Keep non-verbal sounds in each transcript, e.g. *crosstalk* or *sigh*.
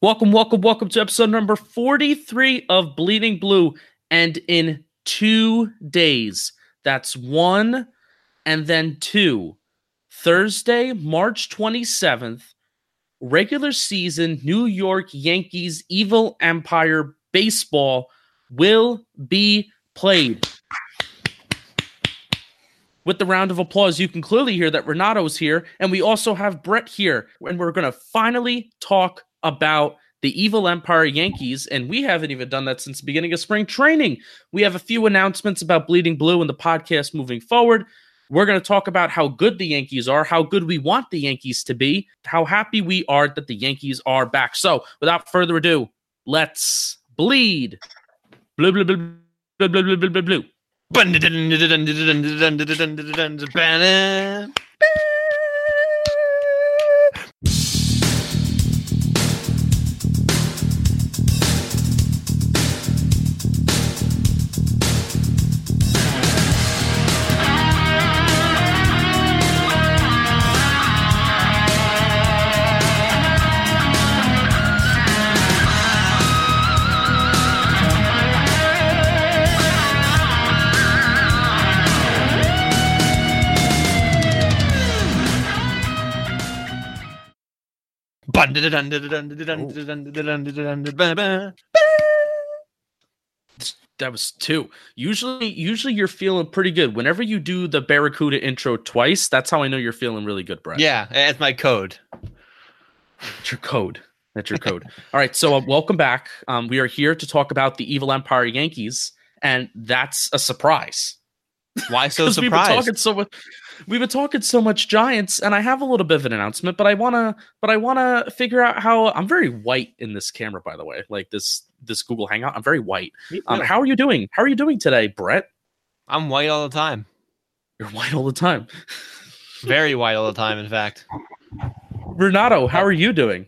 Welcome, welcome, welcome to episode number 43 of Bleeding Blue. And in two days, that's one and then two, Thursday, March 27th, regular season New York Yankees Evil Empire Baseball will be played. With the round of applause, you can clearly hear that Renato's here, and we also have Brett here, and we're going to finally talk about the Evil Empire Yankees, and we haven't even done that since the beginning of spring training. We have a few announcements about Bleeding Blue and the podcast moving forward. We're going to talk about how good the Yankees are, how good we want the Yankees to be, how happy we are that the Yankees are back. So, without further ado, let's bleed. Blue, blue, blue, blue, blue, blue, blue, blue. That was two. Usually, usually you're feeling pretty good. Whenever you do the Barracuda intro twice, that's how I know you're feeling really good, Brett. Yeah, it's my code. That's your code. That's your code. All right. So, uh, welcome back. Um, we are here to talk about the Evil Empire Yankees, and that's a surprise. Why so 'Cause We've been surprised? talking so much. We've been talking so much Giants, and I have a little bit of an announcement, but I wanna, but I wanna figure out how. I'm very white in this camera, by the way. Like this, this Google Hangout. I'm very white. Um, how are you doing? How are you doing today, Brett? I'm white all the time. You're white all the time. *laughs* Very white all the time, in fact. Renato, how are you doing?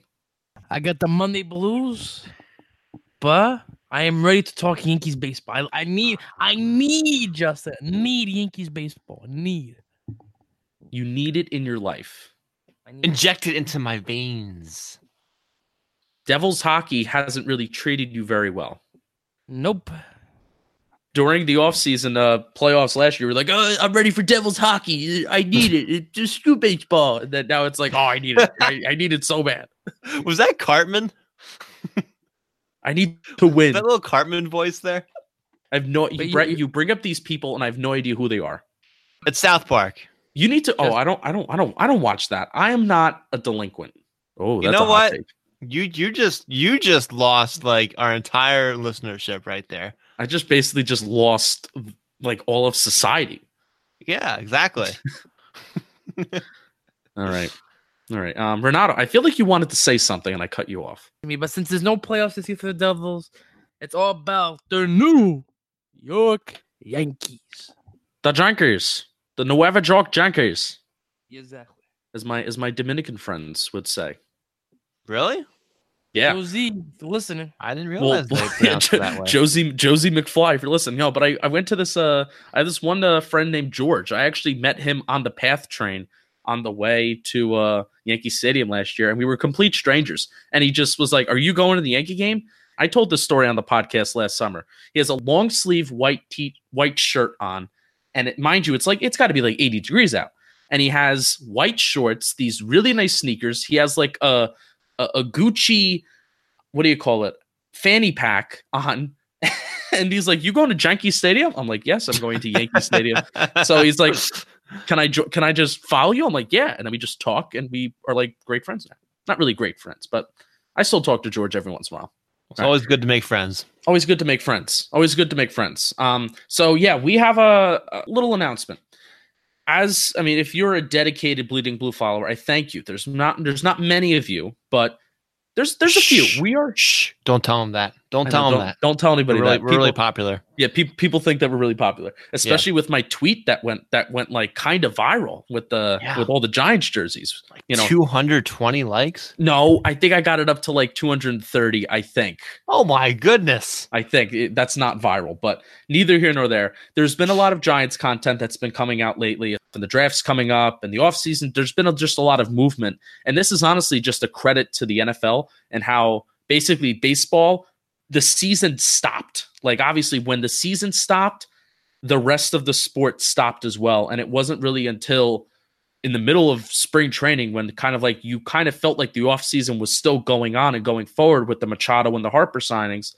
I got the Monday blues, but I am ready to talk Yankees baseball. I, I need, I need Justin, need Yankees baseball. Need. You need it in your life. Inject it into my veins. Devils hockey hasn't really treated you very well. Nope. During the offseason uh, playoffs last year, you were like, oh, I'm ready for Devils hockey. I need it. It's just screw baseball. And then now it's like, oh, I need it. I, I need it so bad. *laughs* Was that Cartman? *laughs* I need to win. That little Cartman voice there? I have no, But you- Brett, you- you bring up these people and I have no idea who they are. It's South Park. You need to. Oh, I don't. I don't. I don't. I don't watch that. I am not a delinquent. Oh, You know a what? take. You you just you just lost like our entire listenership right there. I just basically just lost like all of society. Yeah, exactly. *laughs* *laughs* All right. All right. Um, Renato, I feel like you wanted to say something and I cut you off. me, but since there's no playoffs this year for the Devils, it's all about the New York Yankees. The Jankers, the Nueva York Jankers, Exactly. as my as my Dominican friends would say. really? Yeah. Josie, if you're listening. I didn't Well, realize they *laughs* pronounced it that way. Josie Josie McFly, if you're listening, no, but I, I went to this uh I have this one uh, friend named George. I actually met him on the PATH train on the way to uh Yankee Stadium last year, and we were complete strangers. And he just was like, "Are you going to the Yankee game?" I told this story on the podcast last summer. He has a long sleeve white t white shirt on, and it, mind you, it's like it's got to be like 80 degrees out. And he has white shorts, these really nice sneakers. He has like a a, a Gucci, what do you call it, fanny pack on. *laughs* and he's like, "You going to Yankee Stadium?" I'm like, "Yes, I'm going to Yankee Stadium." So he's like, "Can I jo- can I just follow you?" I'm like, "Yeah." And then we just talk, and we are like great friends now. Not really great friends, but I still talk to George every once in a while. It's always good to make friends. Always good to make friends. Always good to make friends. Um, so yeah, we have a, a little announcement. As I mean, if you're a dedicated Bleeding Blue follower, I thank you. There's not there's not many of you, but There's there's a few. Shh. We are. Shh! Don't tell him that. Don't I tell know, him don't, that. Don't tell anybody We're really, that. we're really People- popular. Yeah, pe- people think that we're really popular, especially with my tweet that went that went like kind of viral with the Yeah. with all the Giants jerseys. You know, 220 likes. no, I think I got it up to like 230. I think. Oh my goodness! I think it, that's not viral, but neither here nor there. There's been a lot of Giants content that's been coming out lately, and the draft's coming up, and the offseason. There's been a, just a lot of movement, and this is honestly just a credit to the NFL and how basically baseball, the season stopped. Like obviously, when the season stopped, the rest of the sport stopped as well, and it wasn't really until in the middle of spring training when kind of like you kind of felt like the offseason was still going on and going forward with the Machado and the Harper signings.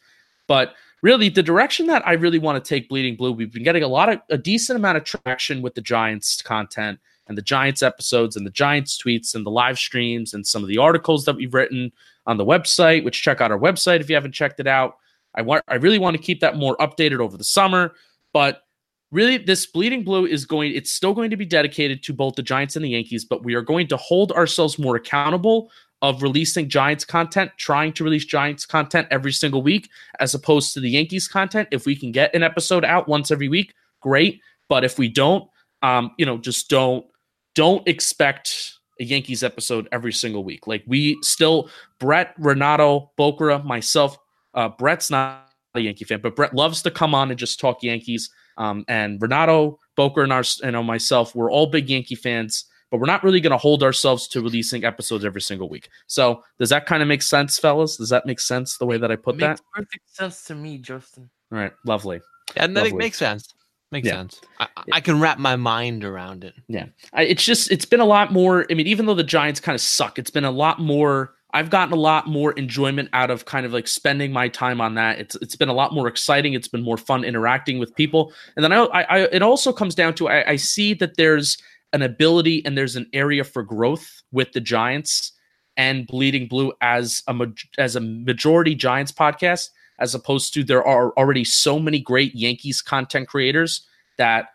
But really, the direction that I really want to take Bleeding Blue, we've been getting a lot of a decent amount of traction with the Giants content and the Giants episodes and the Giants tweets and the live streams and some of the articles that we've written on the website, which check out our website if you haven't checked it out. I want I really want to keep that more updated over the summer, but really this bleeding blue is going it's still going to be dedicated to both the giants and the yankees but we are going to hold ourselves more accountable of releasing giants content trying to release giants content every single week as opposed to the yankees content if we can get an episode out once every week great but if we don't um you know just don't don't expect a yankees episode every single week like we still brett renato bokra myself uh brett's not a yankee fan but brett loves to come on and just talk yankees um, and Renato, Boker, and, our, and myself, we're all big Yankee fans, but we're not really going to hold ourselves to releasing episodes every single week. So, does that kind of make sense, fellas? Does that make sense the way that I put that Makes that? perfect sense to me, Justin. All right, lovely. And that Lovely. makes sense. Makes Yeah. sense. I, I can wrap my mind around it. Yeah. I, it's just it's been a lot more. I mean, even though the Giants kind of suck, it's been a lot more. I've gotten a lot more enjoyment out of kind of like spending my time on that. It's it's been a lot more exciting. It's been more fun interacting with people, and then I, I, I it also comes down to I, I see that there's an ability and there's an area for growth with the Giants and Bleeding Blue as a as a majority Giants podcast, as opposed to there are already so many great Yankees content creators that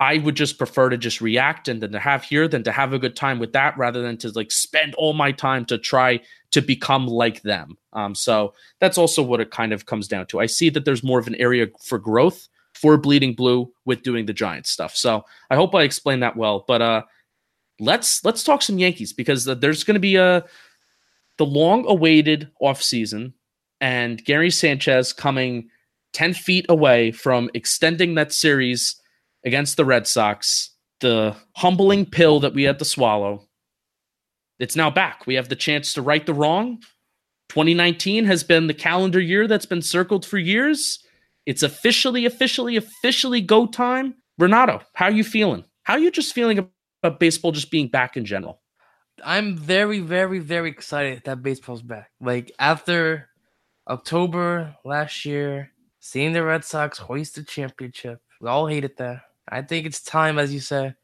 I would just prefer to just react and then to have here than to have a good time with that rather than to like spend all my time to try to become like them. Um, so that's also what it kind of comes down to. I see that there's more of an area for growth for Bleeding Blue with doing the Giants stuff. So I hope I explained that well. But uh, let's let's talk some Yankees because uh, there's going to be a the long awaited offseason and Gary Sanchez coming 10 feet away from extending that series against the Red Sox, the humbling pill that we had to swallow. It's now back. We have the chance to right the wrong. 2019 has been the calendar year that's been circled for years. It's officially, officially, officially go time. Renato, how are you feeling? How are you just feeling about baseball just being back in general? I'm very, very, very excited that baseball's back. Like after October last year, seeing the Red Sox hoist the championship, we all hated that. I think it's time, as you said,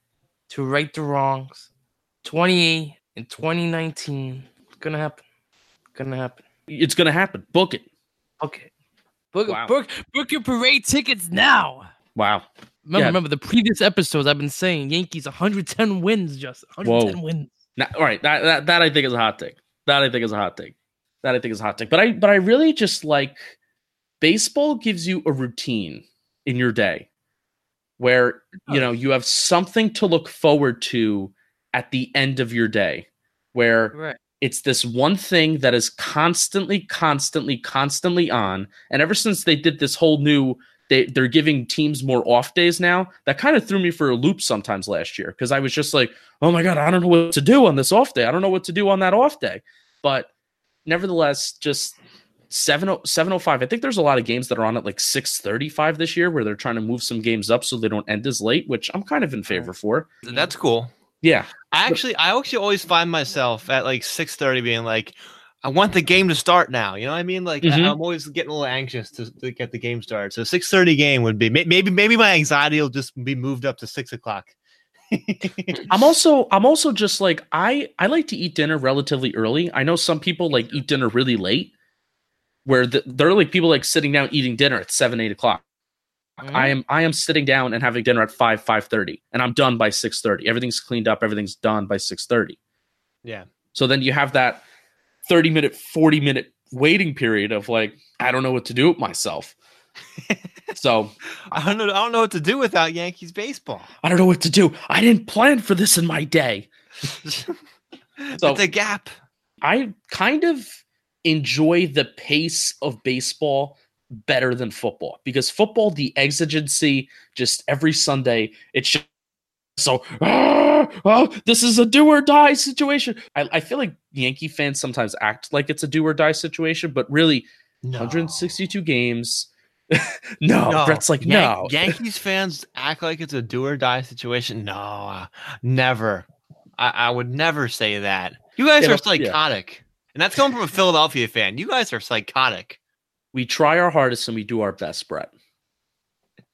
to right the wrongs. 28 in 2019, it's gonna happen. Gonna happen. It's going to happen. Book it. Okay. Book, Wow. book, book your parade tickets now. Wow. Remember, Yeah. remember the previous episodes I've been saying Yankees 110 wins, just 110 wins. Now, all right, that, that that I think is a hot take. That I think is a hot take. That I think is a hot take. But I but I really just like baseball gives you a routine in your day where you know you have something to look forward to at the end of your day where Right. it's this one thing that is constantly constantly constantly on and ever since they did this whole new they, they're giving teams more off days now that kind of threw me for a loop sometimes last year because i was just like oh my god i don't know what to do on this off day i don't know what to do on that off day but nevertheless just 7 705 i think there's a lot of games that are on at like 635 this year where they're trying to move some games up so they don't end as late which i'm kind of in favor for That's cool. yeah I actually, I actually always find myself at like six thirty being like, I want the game to start now. You know what I mean? Like I- Mhm. I'm always getting a little anxious to, to get the game started. So six thirty game would be maybe maybe my anxiety will just be moved up to six o'clock. *laughs* I'm also I'm also just like I I like to eat dinner relatively early. I know some people like eat dinner really late, where the, they're like people like sitting down eating dinner at seven eight o'clock. I mm. am I am sitting down and having dinner at five five thirty, and I'm done by six thirty. Everything's cleaned up, everything's done by six thirty. yeah. So then you have that 30 minute, 40 minute waiting period of like, I don't know what to do with myself. *laughs* so *laughs* I don't know. I don't know what to do without Yankees baseball. I don't know what to do. I didn't plan for this in my day. *laughs* so it's a gap. I kind of enjoy the pace of baseball better than football because football, the exigency, just every Sunday, it's just so, "Ah, oh, this is a do or die situation. I, I feel like Yankee fans sometimes act like it's a do or die situation, but really, No. 162 games. *laughs* no, No. Brett's like, Yan- no. Yankees fans act like it's a do or die situation. No, uh, never. I, I would never say that. You guys Yeah, are but- yeah. psychotic. And that's coming from a Philadelphia fan. You guys are psychotic. We try our hardest and we do our best, Brett.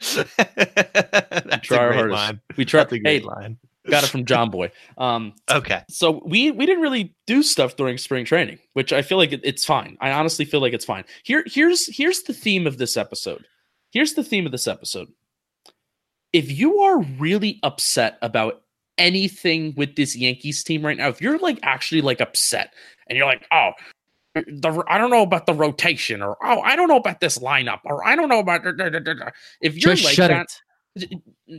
*laughs* that's try our hardest. line. We try. That's a great Hey, line. Got it from John Boy. Um, Okay. so we we didn't really do stuff during spring training, which I feel like it, it's fine. I honestly feel like it's fine. Here here's here's the theme of this episode. Here's the theme of this episode. If you are really upset about anything with this Yankees team right now, if you're like actually like upset and you're like, "Oh, the I don't know about the rotation or oh, I don't know about this lineup or I don't know about if you're Just like shut that, it.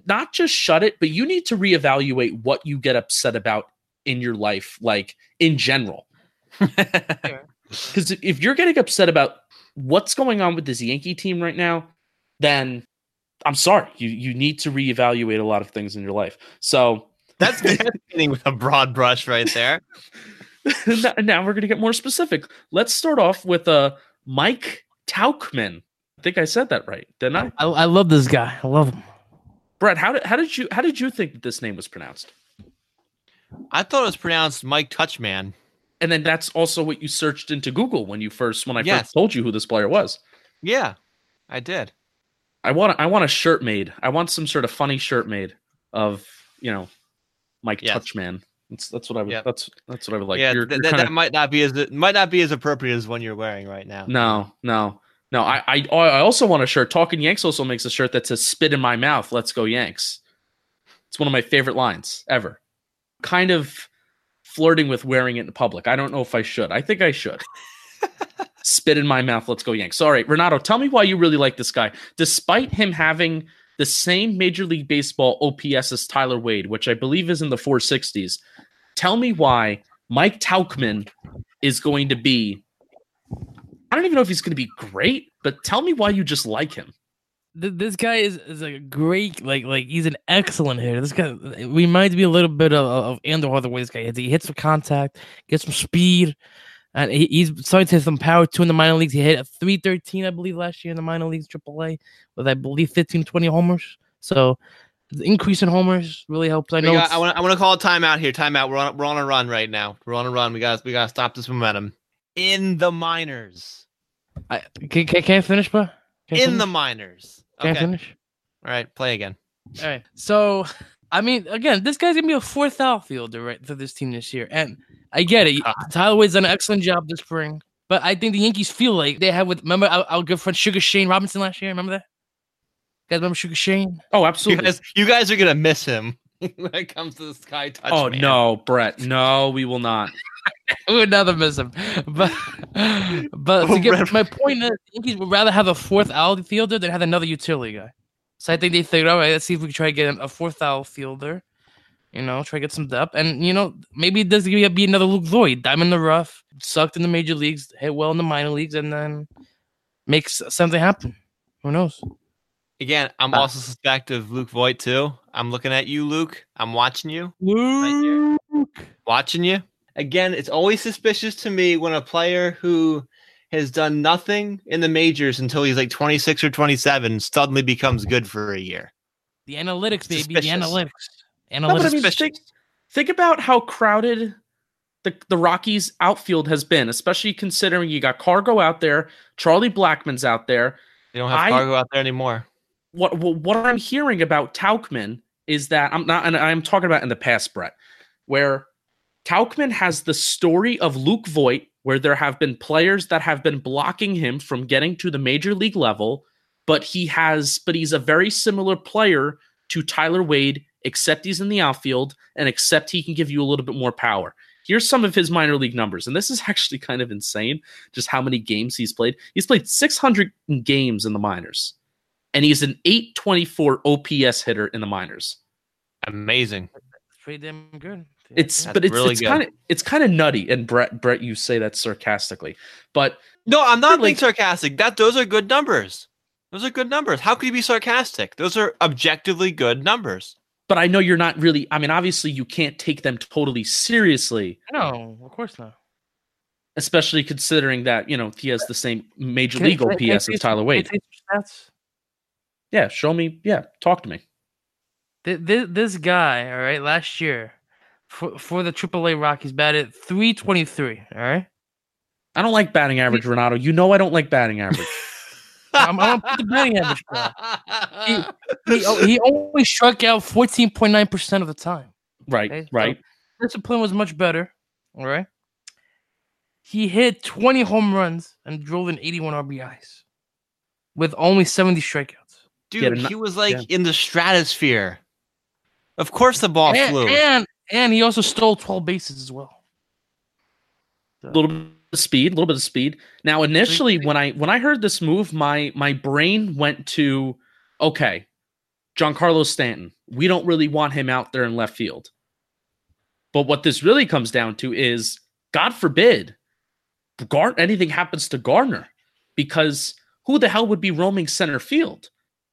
Not just shut it, but you need to reevaluate what you get upset about in your life, like in general. Because if you're getting upset about what's going on with this Yankee team right now, then I'm sorry, you you need to reevaluate a lot of things in your life. So that's *laughs* that's hitting with a broad brush right there. *laughs* now, now we're gonna get more specific. Let's start off with uh Mike Tauchman. I think I said that right, didn't I? I, I love this guy. I love him. Brett, how did how did you how did you think that this name was pronounced? I thought it was pronounced Mike Touchman. And then that's also what you searched into Google when you first when I Yes. first told you who this player was. Yeah, I did. I want I want a shirt made. I want some sort of funny shirt made of you know Mike Yes. Touchman. That's that's what I would Yep. that's that's what I would like. yeah, You're- th- you're th- kinda- that might not be as it might not be as appropriate as one you're wearing right now. no no no. I, I I also want a shirt. Talking Yanks also makes a shirt that says "Spit in my mouth, let's go Yanks." It's one of my favorite lines ever. Kind of flirting with wearing it in public. I don't know if I should. I think I should. *laughs* Spit in my mouth, let's go Yanks. All right, Renato, tell me why you really like this guy, despite him having the same Major League Baseball OPS as Tyler Wade, which I believe is in the 460s. Tell me why Mike Tauchman is going to be. I don't even know if he's going to be great, but tell me why you just like him. This guy is, is a great, like, like he's an excellent hitter. This guy it reminds me a little bit of, of Andrew the way this guy hits. He hits for contact, gets some speed, and he, he's starting to hit some power too in the minor leagues. He hit a 313, I believe, last year in the minor leagues, AAA, with I believe 15, 20 homers. So the increase in homers really helps. I know. got- I want I want to call a timeout here. Timeout. We're on we're on a run right now. We're on a run. We got we got to stop this momentum. In the minors. I, can, can, can I finish, bro? Can I In the minors. Can I Okay. finish? All right. Play again. All right. So, I mean, again, this guy's gonna be a fourth outfielder right for this team this year, and I get it. God. Tyler Wade's done an excellent job this spring, but I think the Yankees feel like they have with remember our, our good friend Sugar Shane Robinson last year. Remember that? You guys, remember Sugar Shane? Oh, You absolutely. guys, you guys are gonna miss him *laughs* when it comes to the Sky Touch. oh man. no, Brett. No, we will not. *laughs* We would never miss him, but but to get, my point is, the Yankees would rather have a fourth outfielder than have another utility guy. So I think they figured, all right, let's see if we can try to get a fourth outfielder. You know, try to get some depth, and you know, maybe there's gonna be another Luke Voigt, diamond in the rough, sucked in the major leagues, hit well in the minor leagues, and then makes something happen. Who knows? Again, I'm Ah. also suspect of Luke Voigt too. I'm looking at you, Luke. I'm watching you. here. Luke. watching you. Again, it's always suspicious to me when a player who has done nothing in the majors until he's like 26 or 27 suddenly becomes good for a year. The analytics, baby. Suspicious. The analytics. No, I Analytics. mean, think, think about how crowded the, the Rockies outfield has been, especially considering you got Cargo out there, Charlie Blackmon's out there. They don't have I- cargo out there anymore. What what, what I'm hearing about Tauchman is that I'm not, and I'm talking about in the past, Brett, where Tauchman has the story of Luke Voigt, where there have been players that have been blocking him from getting to the major league level, but he has, but he's a very similar player to Tyler Wade, except he's in the outfield and except he can give you a little bit more power. Here's some of his minor league numbers, and this is *laughs* actually kind of insane. Just how many games he's played. He's played 600 games in the minors, and he's an 824 OPS hitter in the minors. Amazing. It's pretty damn good. It's That's but it's, really it's kind of it's kind of nutty. And Brett Brett, you say that sarcastically, but No, I'm not being Like- sarcastic. That those are good numbers. Those are good numbers. How could you be sarcastic? Those are objectively good numbers. but I know you're not really. I mean, obviously, you can't take them totally seriously, no, of course not. especially considering that you know he has the same major Can- league can- can I OPS say as Tyler Wade. stats? Yeah, show me. Yeah, talk to me. This, this guy, all right, last year for for the AAA Rockies batted 323. All right, I don't like batting average, Renato. You know I don't like batting average. *laughs* I'm, I'm gonna put the batting average. *laughs* down. He, he oh, only struck out 14.9 percent of the time. right, Okay, so right. Discipline was much better. All right. He hit 20 home runs and drove in 81 RBIs with only 70 strikeouts. Dude, Get a- he was like yeah. in the stratosphere. Of course the ball and, flew. and and he also stole 12 bases as well. A little bit of speed, a little bit of speed. Now, initially, when I when I heard this move, my my brain went to okay, Giancarlo Stanton. We don't really want him out there in left field. But what this really comes down to is, God forbid, Gar- anything happens to Gardner, because who the hell would be roaming center field?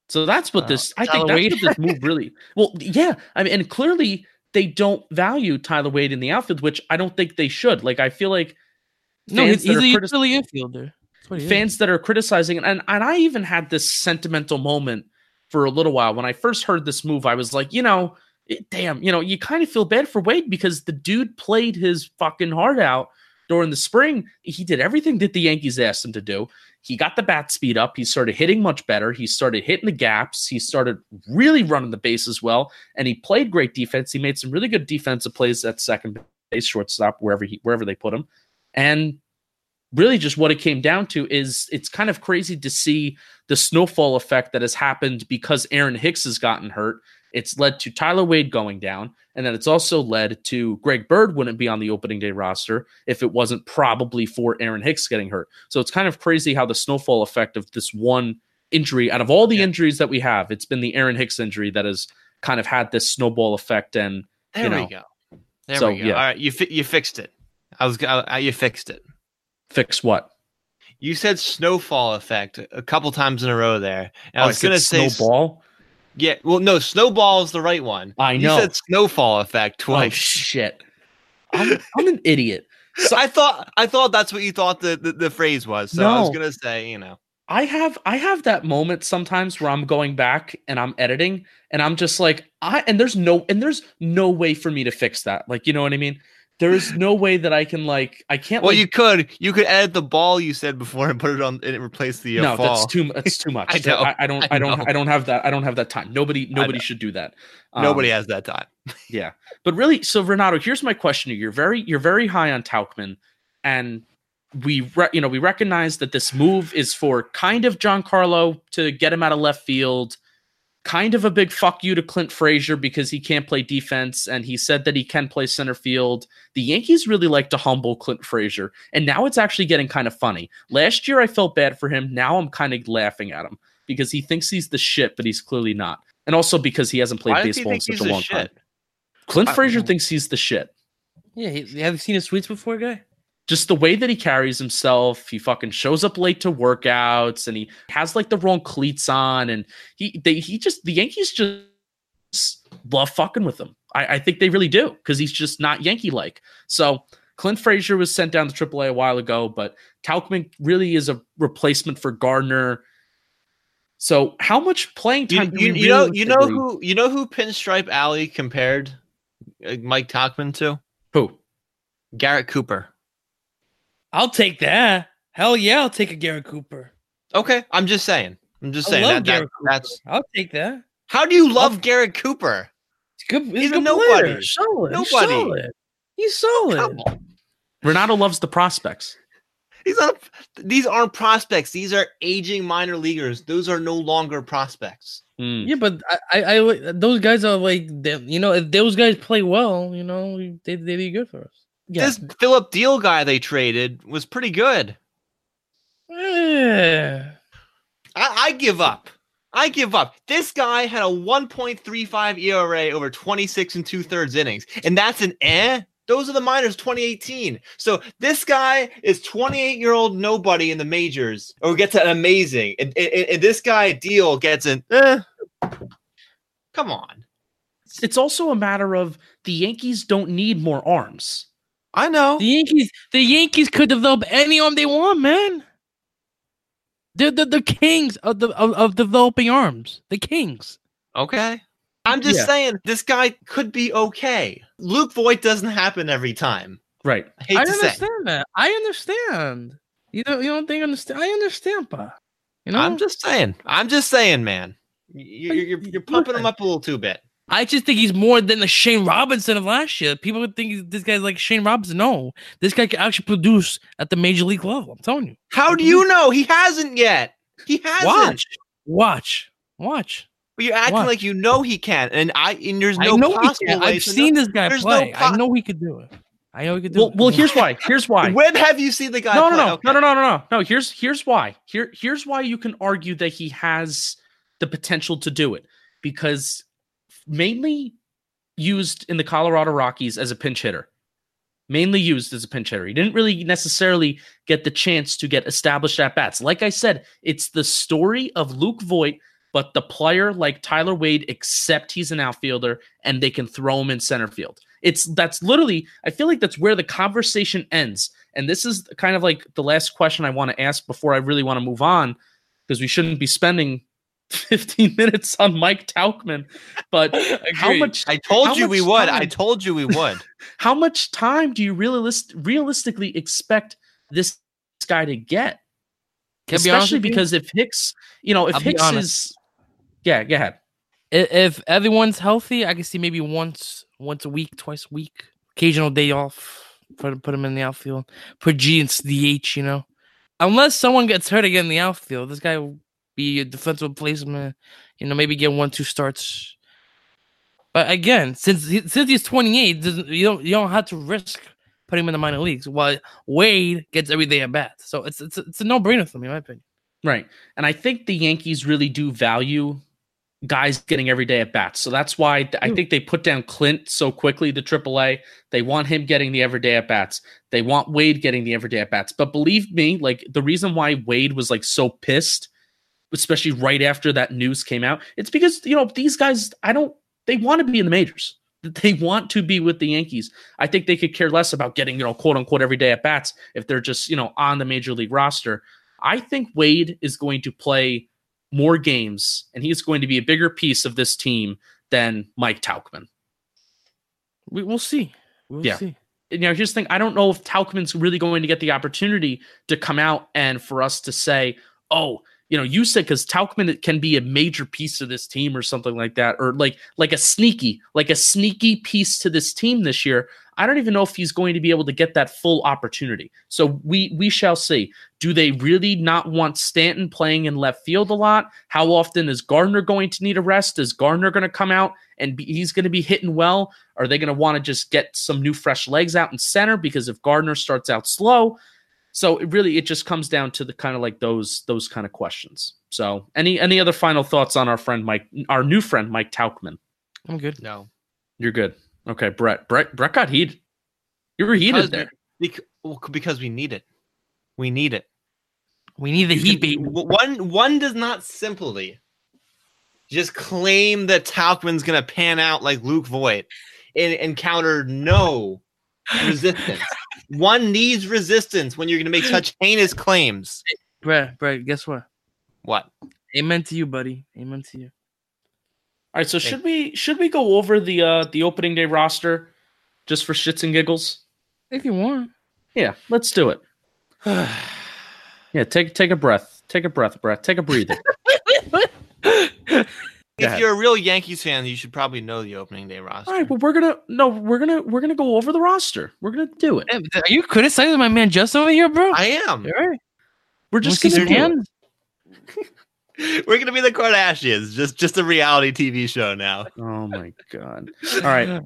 So that's what Uh, this. I think that's what this move really. Well, yeah. I mean, and clearly they don't value Tyler Wade in the outfield, which I don't think they should. Like, I feel like No, fans he's, he's a critis- utility infielder. He is. fans that are criticizing and and I even had this sentimental moment for a little while when I first heard this move. I was like, you know, it- damn, you know, you kind of feel bad for Wade because the dude played his fucking heart out during the spring. He did everything that the Yankees asked him to do. He got the bat speed up. He started hitting much better. He started hitting the gaps. He started really running the bases well, and he played great defense. He made some really good defensive plays at second base, shortstop, wherever he wherever they put him, and really just what it came down to is it's kind of crazy to see the snowfall effect that has happened because Aaron Hicks has gotten hurt. It's led to Tyler Wade going down, and then it's also led to Greg Bird wouldn't be on the opening day roster if it wasn't probably for Aaron Hicks getting hurt. So it's kind of crazy how the snowfall effect of this one injury, out of all the Yeah. injuries that we have, it's been the Aaron Hicks injury that has kind of had this snowball effect. And there you we go. There So, we go. yeah. All right, you fi- you fixed it. I was I, I- uh, uh, you fixed it. fix what? You said snowfall effect a couple times in a row there. And I Oh, was gonna say s- snowball. Yeah, well, no, snowball is the right one. I You know. said snowfall effect twice. Oh twice. shit! I'm, I'm an idiot. So *laughs* I thought I thought that's what you thought the, the, the phrase was. So I was gonna say, you know, I have I have that moment sometimes where I'm going back and I'm editing and I'm just like I and there's no and there's no way for me to fix that. Like you know what I mean? There's no way that I can like I can't. well, like, you could you could edit the ball you said before and put it on and it replace the uh, no, fall. that's too that's too *laughs* much. I know, I, I don't I I, don't know. I don't have that I don't have that time. Nobody nobody should do that. Nobody Um, has that time. *laughs* Yeah, but really, so Renato, here's my question to you. You're very you're very high on Taukman, and we re- you know we recognize that this move is for kind of Giancarlo to get him out of left field, kind of a big fuck you to Clint Frazier because he can't play defense, and he said that he can play center field. The Yankees really like to humble Clint Frazier, and now it's actually getting kind of funny. Last year I felt bad for him. Now I'm kind of laughing at him because he thinks he's the shit, but he's clearly not. And also because he hasn't played Why baseball in such a the long time. Clint I- Frazier thinks he's the shit. Yeah, he, have you seen his tweets before, guy? Just the way that he carries himself, he fucking shows up late to workouts, and he has like the wrong cleats on, and he they he just the Yankees just love fucking with him. I, I think they really do because he's just not Yankee like. So Clint Frazier was sent down to AAA a while ago, but Tauchman really is a replacement for Gardner. So how much playing You, time? do you, we you know you know who you know who Pinstripe Alley compared uh, Mike Tauchman to who Garrett Cooper. I'll take that. Hell yeah, I'll take a Garrett Cooper. Okay, I'm just saying. I'm just I saying love that, that Cooper. that's I'll take that. how do you love Garrett Cooper? He's good. He's He's a a good nobody. player. Solid. He's Nobody. solid. He's solid. Come on. Renato loves the prospects. These aren't these aren't prospects. These are aging minor leaguers. Those are no longer prospects. Hmm. Yeah, but I, I, I, those guys are like, they- you know, if those guys play well, you know, they they be good for us. Yeah. this Phillip Diehl guy they traded was pretty good. Eh. I, I give up. I give up. This guy had a 1.35 ERA over 26 and two thirds innings, and that's an eh. Those are the minors 2018. So this guy is 28 year old nobody in the majors, or gets an amazing, and, and, and this guy Diehl gets an eh. Come on, It's also a matter of the Yankees don't need more arms. I know. The Yankees, the Yankees could develop any arm they want, man. They're the, the kings of the of, of developing arms. The kings. Okay. I'm just Yeah. saying this guy could be okay. Luke Voigt doesn't happen every time. Right. I hate I to say. understand that. I understand. You don't you don't think understand? I understand, pa. You know, I'm just saying. I'm just saying, man. You- You're, you're, you're pumping him up a little too bit. I just think he's more than the Shane Robinson of last year. People would think this guy's like Shane Robinson. No, this guy can actually produce at the major league level. I'm telling you. How do you know he hasn't yet? He hasn't. Watch, watch, watch. But you're acting Watch. like you know he can, and I and there's I no know possible way I've seen know. this guy There's no play. I know he could do it. I know he could do Well, it. well, here's why. *laughs* Here's why. When have you seen the guy? no, no, play? no, Okay. no, no, no, no, no, no. Here's here's why. Here here's why you can argue that he has the potential to do it because mainly used in the Colorado Rockies as a pinch hitter. Mainly used as a pinch hitter. He didn't really necessarily get the chance to get established at bats. Like I said, it's the story of Luke Voigt, but the player like Tyler Wade, except he's an outfielder and they can throw him in center field. It's that's literally, I feel like that's where the conversation ends. And this is kind of like the last question I want to ask before I really want to move on, because we shouldn't be spending 15 *laughs* minutes on Mike Tauchman. But how much I told you we much would. I told you we would. *laughs* how much time do you realist- realistically expect this guy to get? Can I be honest Especially you? because if Hicks, you know, if I'll Hicks is, yeah, go ahead. If everyone's healthy, I can see maybe once, once a week, twice a week, occasional day off. Put put him in the outfield. Put G in DH. You know, unless someone gets hurt again in the outfield, this guy will be a defensive replacement. You know, maybe get one two starts. But again, since he, since he's 28, doesn't you don't you don't have to risk putting him in the minor leagues. While Wade gets every day at bat, so it's it's it's a no brainer for me, in my opinion. Right. And I think the Yankees really do value guys getting every day at bats. So that's why I Mm. think they put down Clint so quickly to AAA. They want him getting the everyday at bats. They want Wade getting the everyday at bats. But believe me, like the reason why Wade was like so pissed, especially right after that news came out, it's because, you know, these guys, I don't, they want to be in the majors. *laughs* They want to be with the Yankees. I think they could care less about getting, you know, quote unquote everyday at bats if they're just, you know, on the major league roster. I think Wade is going to play more games and he's going to be a bigger piece of this team than Mike Tauchman. We we'll see. We'll Yeah. see. You know, here's the thing I don't know if Tauchman's really going to get the opportunity to come out and for us to say, oh, you know, you said because Tauchman can be a major piece of this team or something like that, or like like a sneaky, like a sneaky piece to this team this year. I don't even know if he's going to be able to get that full opportunity. So we we shall see. Do they really not want Stanton playing in left field a lot? How often is Gardner going to need a rest? Is Gardner going to come out and be, he's going to be hitting well? Are they going to want to just get some new fresh legs out in center? Because if Gardner starts out slow, so it really it just comes down to the kind of like those those kind of questions. So any any other final thoughts on our friend Mike, our new friend Mike Tauchman? I'm good. No. You're good. Okay, Brett. Brett. Brett got heated. You were heated Because there. Bec- well, c- because we need it. We need it. We need the heat, can- baby. One one does not simply just claim that Tauchman's gonna pan out like Luke Voigt and encounter no *laughs* resistance. One needs resistance when you're gonna make such heinous claims. Brett, Brett, guess what? What? Amen to you, buddy. Amen to you. All right, so Thank- should we should we go over the uh the opening day roster just for shits and giggles? If you want. Yeah, let's do it. *sighs* Yeah, take take a breath. Take a breath, Brett. Take a breather. *laughs* If ahead. you're a real Yankees fan, you should probably know the opening day roster. All right, well we're gonna no, we're gonna we're gonna go over the roster. We're gonna do it. Are you criticizing my man just over here, bro? I am. All right. We're just Wanna see gonna do it. *laughs* We're gonna be the Kardashians, just just a reality TV show now. Oh my god. All right.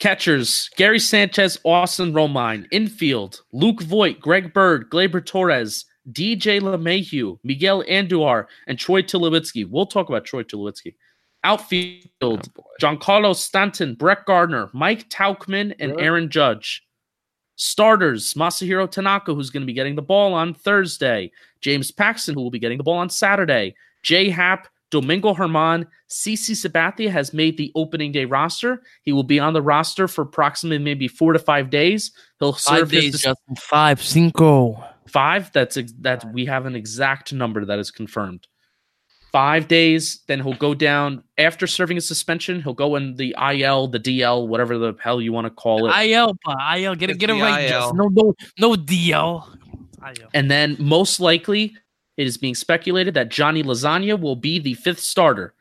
Catchers Gary Sanchez, Austin Romine. Infield Luke Voigt, Greg Bird, Gleyber Torres, DJ LeMahieu, Miguel Andujar, and Troy Tulowitzki. We'll talk about Troy Tulowitzki. Outfield Oh, Giancarlo Stanton, Brett Gardner, Mike Tauchman, and? Aaron Judge. Starters Masahiro Tanaka, who's going to be getting the ball on Thursday. James Paxton, who will be getting the ball on Saturday. Jay Happ, Domingo German, CC Sabathia has made the opening day roster. He will be on the roster for approximately maybe four to five days. He'll Five serve days, his Justin. Five, cinco. Five. That's ex- that we have an exact number that is confirmed. Five days, then he'll go down after serving a suspension. He'll go in the IL, the DL, whatever the hell you want to call it. IL, pa, IL. Get it, get it right, IL. No, no, no DL. IL. And then most likely, it is being speculated that Johnny Lasagna will be the fifth starter.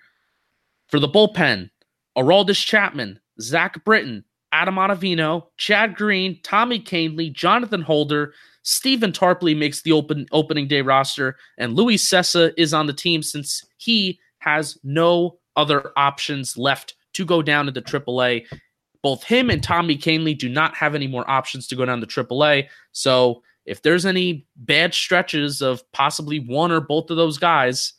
For the bullpen, Aroldis Chapman, Zach Britton, Adam Ottavino, Chad Green, Tommy Kahnle, Jonathan Holder, Stephen Tarpley makes the open opening day roster, and Luis Cessa is on the team since he has no other options left to go down into AAA. Both him and Tommy Kahnle do not have any more options to go down to AAA. So if there's any bad stretches of possibly one or both of those guys,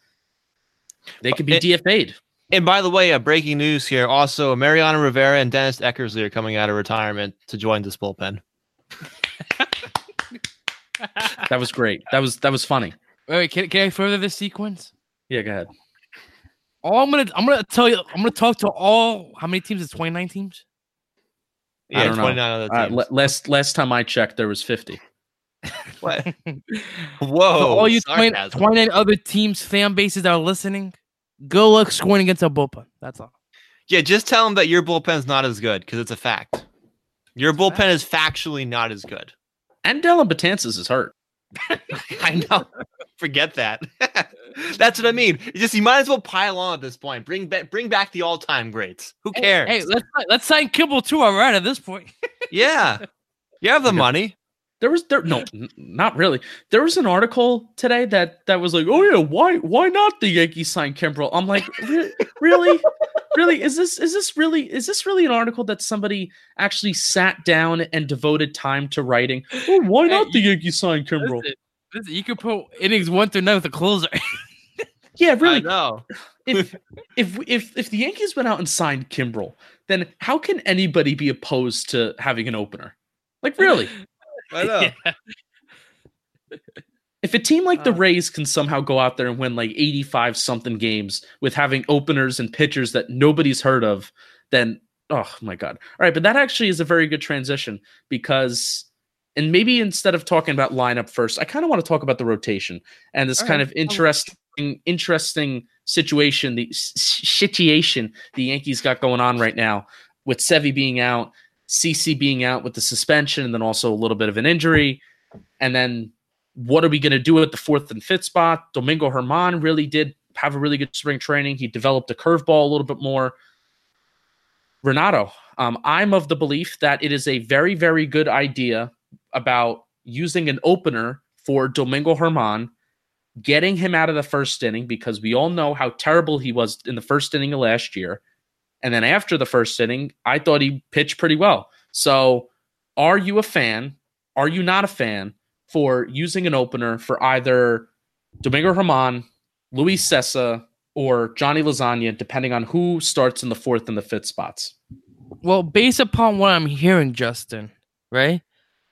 they could be It- DFA'd. And by the way, uh, breaking news here. Also, Mariano Rivera and Dennis Eckersley are coming out of retirement to join this bullpen. That was great. That was that was funny. Wait, wait, can, can I further this sequence? Yeah, go ahead. All I'm gonna, I'm gonna tell you, I'm gonna talk to all. How many teams? It's 29 teams. I Yeah, don't know. 29 other Uh, teams. l- last last time I checked, there was 50. *laughs* what? *laughs* So Whoa. all you 20, 29 other teams, fan bases that are listening, go look scoring against a bullpen. That's all. Yeah, just tell them that your bullpen's not as good because it's a fact. Your bullpen is factually not as good. And Dellin Betances is hurt. *laughs* I know. Forget that. *laughs* That's what I mean. It's just you might as well pile on at this point. Bring back bring back the all time greats. Who cares? Hey, let's let's sign Kimbrel too. All right, at this point. yeah, you have the *laughs* money. There was there no, n- not really. There was an article today that that was like, oh yeah, why why not the Yankees sign Kimbrel? I'm like, "Re- really, really? Is this is this really is this really an article that somebody actually sat down and devoted time to writing? Oh, why Hey, not the Yankees sign Kimbrel? Listen, listen, you could put innings one through nine with a closer. *laughs* Yeah, I really. know. if if if if the Yankees went out and signed Kimbrel, then how can anybody be opposed to having an opener? Like really? I know. *laughs* Yeah. If a team like the Uh. Rays can somehow go out there and win like 85 something games with having openers and pitchers that nobody's heard of, then oh my god. All right, but that actually is a very good transition because and maybe instead of talking about lineup first, I kind of want to talk about the rotation and this All kind right. of interesting interesting situation, the s- s- situation the Yankees got going on right now with Sevy being out, CC being out with the suspension and then also a little bit of an injury. And then what are we going to do at the fourth and fifth spot? Domingo German really did have a really good spring training. He developed a curveball a little bit more. Renato, um, I'm of the belief that it is a very, very good idea about using an opener for Domingo German, getting him out of the first inning because we all know how terrible he was in the first inning of last year. And then after the first sitting, I thought he pitched pretty well. So, are you a fan? Are you not a fan for using an opener for either Domingo German, Luis Cessa, or Johnny Lasagna, depending on who starts in the fourth and the fifth spots? Well, based upon what I'm hearing, Justin, right?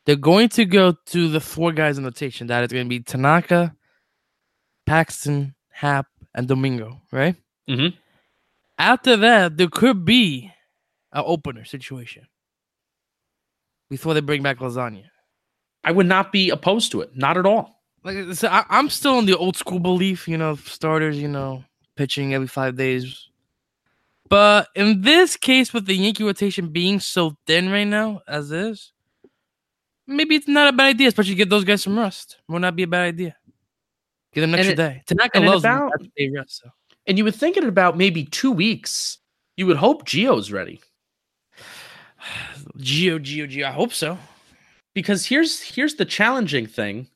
They're going to go to the four guys in the rotation. That is going to be Tanaka, Paxton, Happ, and Domingo, right? Mhm. After that, there could be an opener situation before they bring back Lasagna. I would not be opposed to it. Not at all. Like so I, I'm still in the old school belief, you know, starters, you know, pitching every five days. But in this case, with the Yankee rotation being so thin right now, as is, maybe it's not a bad idea, especially give those guys some rest. Will not be a bad idea. Give them an extra it- day. Tanaka loves about- about, rest. So. And you would think in about maybe two weeks, you would hope Geo's ready. *sighs* Geo, Geo, Geo. I hope so. Because here's here's the challenging thing.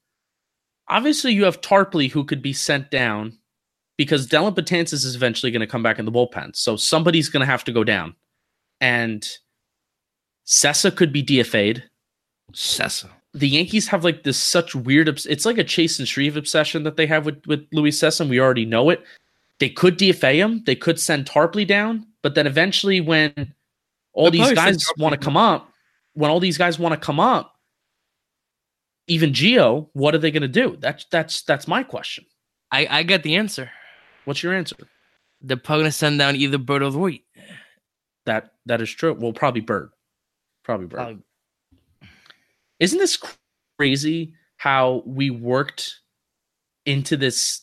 Obviously, you have Tarpley who could be sent down because Dellin Betances is eventually going to come back in the bullpen. So somebody's going to have to go down. And Cessa could be DFA'd. Cessa. The Yankees have like this such weird. Obs- it's like a Chasen Shreve obsession that they have with with Louis Cessa. And we already know it. They could DFA him. They could send Tarpley down. But then eventually, when all They'll these guys want to come up, when all these guys want to come up, even Geo, what are they going to do? That's that's that's my question. I I got the answer. What's your answer? They're probably gonna send down either Bird or Voit. That that is true. Well, probably Bird. Probably Bird. Probably- Isn't this crazy how we worked into this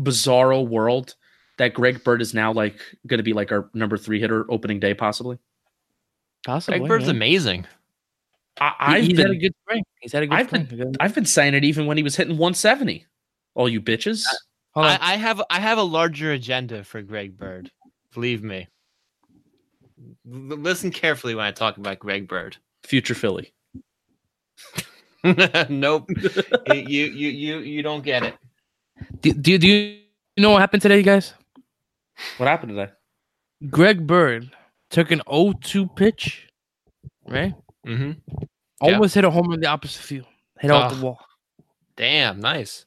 bizarro world that Greg Bird is now like going to be like our number three hitter opening day, possibly? Possibly. Greg Bird's yeah. amazing. I, I've he's been, had a good spring. He's had a good I've spring. been- I've been saying it even when he was hitting 170. All you bitches. Uh, hold. I, I have I have a larger agenda for Greg Bird. Believe me. L- listen carefully when I talk about Greg Bird. Future Philly. *laughs* nope. you, *laughs* you you you you don't get it. Do, do, do you know what happened today, guys? What happened today? Greg Bird took an 0-2 pitch, right? Mm-hmm. Yeah. Almost hit a home in the opposite field. Hit out the wall. Damn, nice.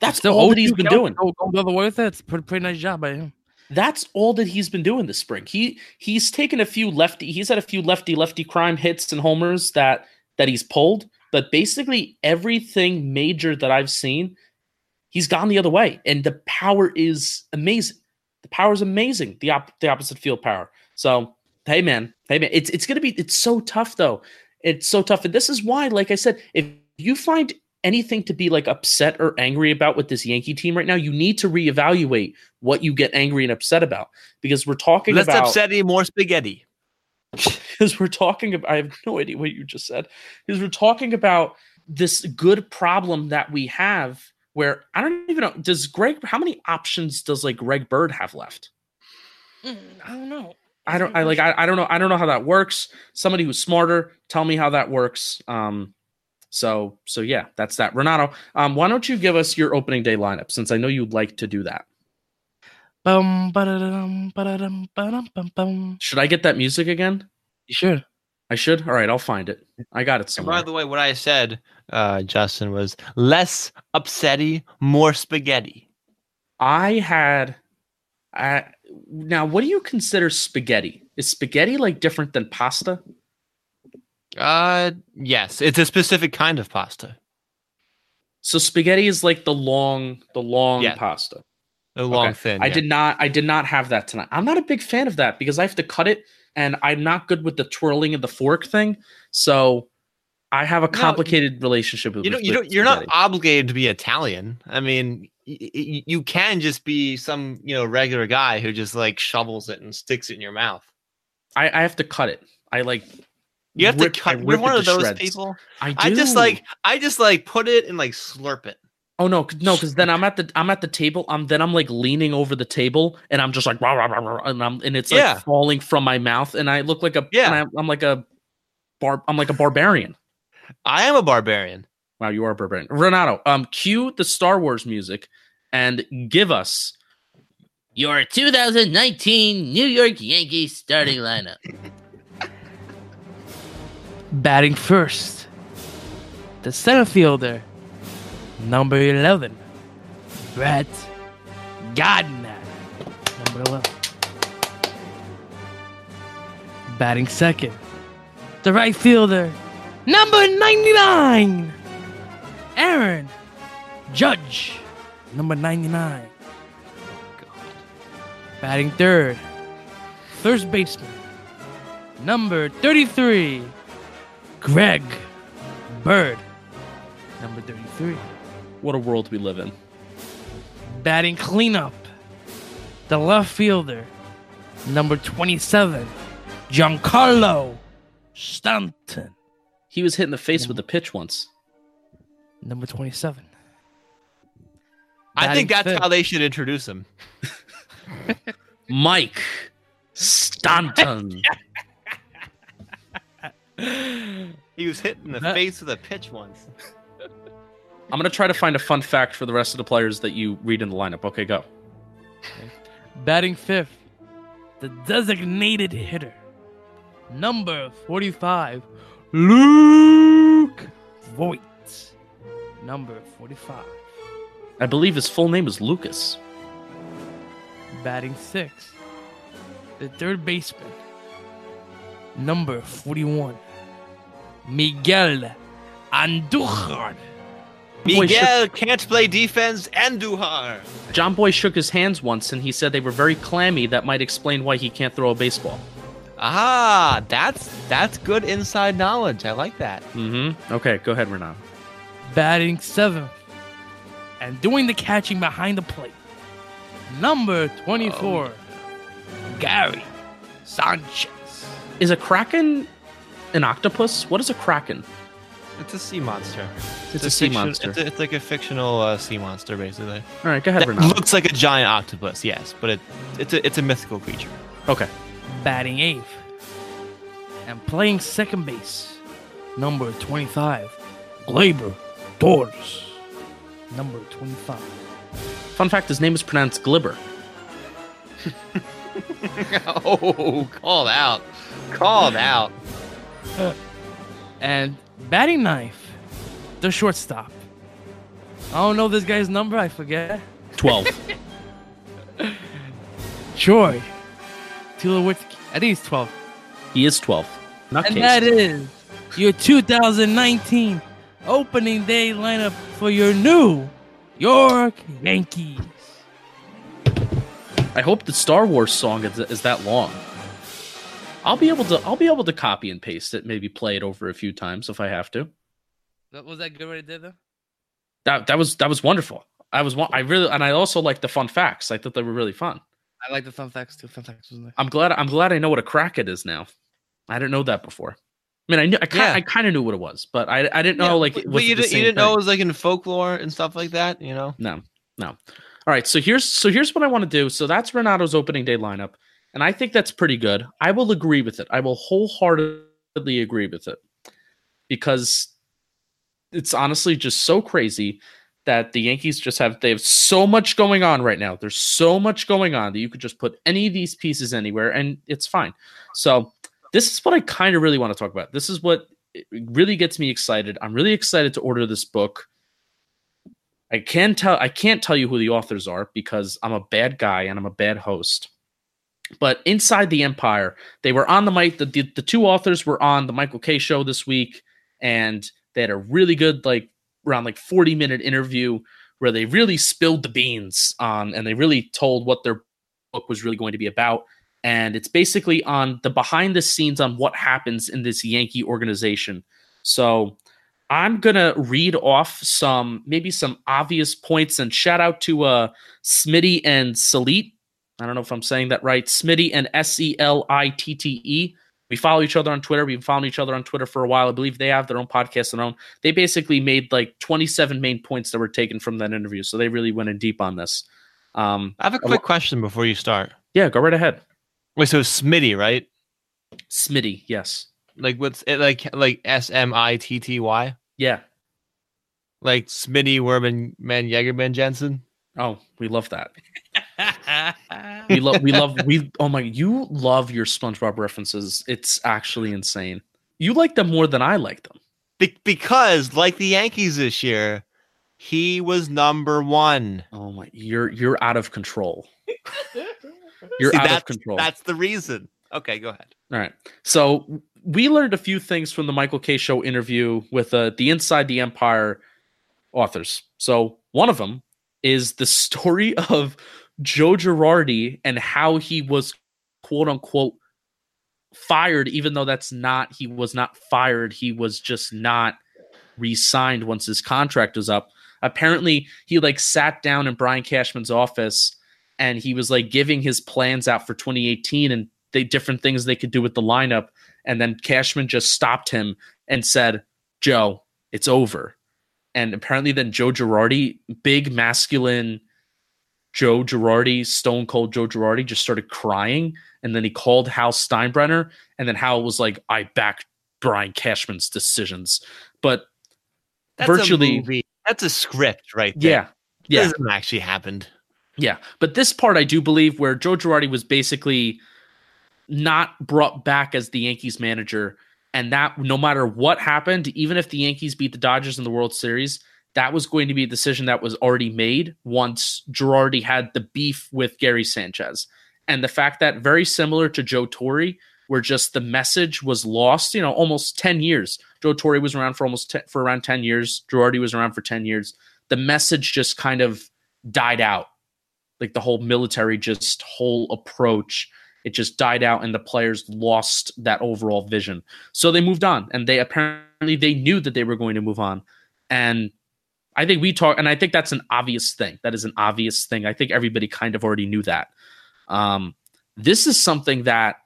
That's Still all that he's been doing. Go, go the other way with it. It's a pretty, pretty nice job by him. That's all that he's been doing this spring. He he's taken a few lefty. He's had a few lefty lefty crime hits and homers that that he's pulled, but basically everything major that I've seen, he's gone the other way, and the power is amazing. The power is amazing. The op- the opposite field power. So hey man, hey man, it's it's gonna be it's so tough though. It's so tough, and this is why, like I said, if you find anything to be like upset or angry about with this Yankee team right now, you need to reevaluate what you get angry and upset about because we're talking Let's about upset any more spaghetti. *laughs* because we're talking about I have no idea what you just said because we're talking about this good problem that we have where I don't even know does Greg how many options does like Greg Bird have left? I don't know. I don't I like I, I don't know I don't know how that works. Somebody who's smarter, tell me how that works. Um so so yeah, that's that. Renato, um why don't you give us your opening day lineup since I know you'd like to do that. Bum, ba-da-dum, ba-da-dum, ba-dum, bum, bum. Should I get that music again? You should. I should. All right, I'll find it. I got it And somewhere. by the way, what I said, uh, Justin, was less upsetty, more spaghetti. I had. I now, what do you consider spaghetti? Is spaghetti like different than pasta? Uh, yes, it's a specific kind of pasta. So spaghetti is like the long, the long Yeah. pasta. A long Okay. thin. I yeah. did not. I did not have that tonight. I'm not a big fan of that because I have to cut it, and I'm not good with the twirling of the fork thing. So I have a No, complicated relationship with. You know, you don't. You're not obligated to be Italian. I mean, y- y- you can just be some you know regular guy who just like shovels it and sticks it in your mouth. I, I have to cut it. I like. You have rip- to cut. You're one of those shreds. people. I, do. I just like. I just like put it and like slurp it. Oh no, no, because then I'm at the I'm at the table. I'm then I'm like leaning over the table, and I'm just like rah, rah, rah, and I'm and it's like Yeah. falling from my mouth, and I look like a Yeah. and I, I'm like a bar. I'm like a barbarian. I am a barbarian. Wow, you are a barbarian, Renato. Um, cue the Star Wars music, and give us Your 2019 New York Yankees starting lineup. *laughs* Batting first, the center fielder, number 11, Brett Gardner, number 11. Batting second, the right fielder, number 99, Aaron Judge, number 99. Batting third, first baseman, number 33, Greg Bird, number 33. what a world we live in. Batting cleanup, the left fielder, number 27, Giancarlo Stanton, He was hit in the face with a pitch once. number 27. I think that's fifth. how they should introduce him. Mike Stanton. *laughs* He was hit in the That- face with a pitch once. I'm gonna try to find a fun fact for the rest of the players that you read in the lineup. Okay, go. Batting fifth, the designated hitter, Number 45, Luke Voit. Number 45. I believe his full name is Lucas. Batting six. The third baseman. Number 41. Miguel Andujar. Boy, shook- Miguel can't play defense and Duhar. John Boy shook his hands once and he said they were very clammy. That might explain why he can't throw a baseball. Ah, that's that's good inside knowledge. I like that. Mm-hmm. Okay, go ahead, Renan. Batting seventh. And doing the catching behind the plate. Number 24. Gary Sanchez. Is a kraken an octopus? What is a kraken? It's a sea monster. It's, a, sea fiction- monster. It's, a- it's like a fictional uh, sea monster, basically. All right, go ahead, That Renan. looks like a giant octopus, yes, but it it's a it's a mythical creature. Okay. Batting eighth, and playing second base, number 25, Gleyber Torres. Number 25. Fun fact: his name is pronounced Glibber. *laughs* oh, called out, called out. And batting knife, the shortstop. I don't know this guy's number, I forget. Twelve. *laughs* Troy Tulowitzki. I think he's 12. he is twelve. Not And that is your 2019 opening day lineup for your New York Yankees. I hope the Star Wars song is, is that long. I'll be able to. I'll be able to copy and paste it. Maybe play it over a few times if I have to. That- Was that good what it did though? That that was that was wonderful. I was. wa- I really and I also like the fun facts. I thought they were really fun. I like the thumbtacks facts too. Facts was nice. I'm glad. I'm glad I know what a kraken is now. I didn't know that before. I mean, I knew. I kind. Yeah. I kind of knew what it was, but I. I didn't know Yeah, like. but, it but was you, didn't, you didn't know it was like in folklore and stuff like that, you know? No, no. All right. So here's so here's what I want to do. So that's Renato's opening day lineup, and I think that's pretty good. I will agree with it. I will wholeheartedly agree with it because it's honestly just so crazy that the Yankees just have they have so much going on right now. There's so much going on that you could just put any of these pieces anywhere and it's fine. So this is what I kind of really want to talk about. This is what really gets me excited. I'm really excited to order this book. I can tell I can't tell you who the authors are because I'm a bad guy and I'm a bad host. But inside the Empire, they were on the mic. The, the, the two authors were on the Michael Kay show this week, and they had a really good, like around like 40 minute interview where they really spilled the beans on and they really told what their book was really going to be about. And it's basically on the behind the scenes on what happens in this Yankee organization. So I'm gonna read off some maybe some obvious points and shout out to uh Smitty and Salit. I don't know if I'm saying that right. Smitty and S E L I T T E. We follow each other on Twitter. We've followed each other on Twitter for a while. I believe they have their own podcast their own. They basically made like 27 main points that were taken from that interview. So they really went in deep on this. Um, I have a quick question before you start. yeah, go right ahead. Wait, so Smitty, right? Smitty, yes. Like what's it like like S M I T T Y? Yeah. Like Smitty Werman Man Jagerman Jensen? Oh, we love that. We love we *laughs* love we oh my you love your SpongeBob references. It's actually insane. You like them more than I like them. Be- because like the Yankees this year, he was number one. Oh my you're you're out of control. *laughs* You're See, out of that's- control. That's the reason. Okay, go ahead. All right. So we learned a few things from the Michael Kay Show interview with uh, the Inside the Empire authors. So one of them is the story *laughs* of Joe Girardi and how he was quote unquote fired, even though that's not, he was not fired. He was just not re signed once his contract was up. Apparently, he like sat down in Brian Cashman's office and he was like giving his plans out for 2018 and the different things they could do with the lineup. And then Cashman just stopped him and said, Joe, it's over. And apparently, then Joe Girardi, big masculine Joe Girardi, stone cold Joe Girardi, just started crying. And then he called Hal Steinbrenner. And then Hal was like, I back Brian Cashman's decisions. But That's Virtually- a. That's a script right there. yeah, yeah. This actually happened. Yeah, but this part I do believe where Joe Girardi was basically not brought back as the Yankees manager. And that no matter what happened, even if the Yankees beat the Dodgers in the World Series, that was going to be a decision that was already made once Girardi had the beef with Gary Sanchez. And the fact that very similar to Joe Torre, where just the message was lost, you know, almost 10 years. Joe Torre was around for almost 10, for around 10 years. Girardi was around for 10 years. The message just kind of died out. Like the whole military just whole approach, it just died out and the players lost that overall vision. So they moved on and they apparently they knew that they were going to move on. And I think we talk, and I think that's an obvious thing. That is an obvious thing. I think everybody kind of already knew that. Um, this is something that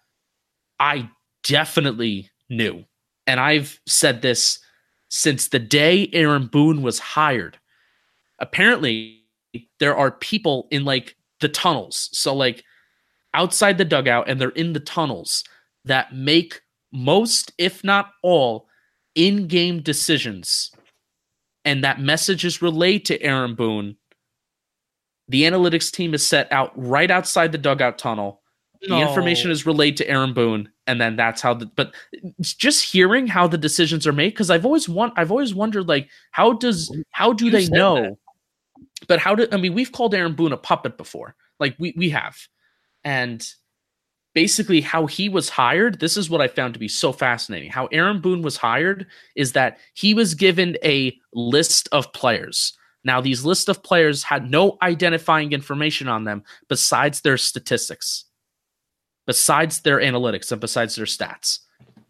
I definitely knew. And I've said this since the day Aaron Boone was hired. Apparently, there are people in like the tunnels. So, like outside the dugout, and they're in the tunnels that make most, if not all, in game decisions. And that message is relayed to Aaron Boone. The analytics team is set out right outside the dugout tunnel the information is relayed to Aaron Boone, and then that's how the. But just hearing how the decisions are made, because I've always want, I've always wondered, like, how does, how do You they know? that. But how do I mean? We've called Aaron Boone a puppet before, like we we have, and basically how he was hired. This is what I found to be so fascinating. How Aaron Boone was hired is that he was given a list of players. Now, these list of players had no identifying information on them besides their statistics besides their analytics and besides their stats.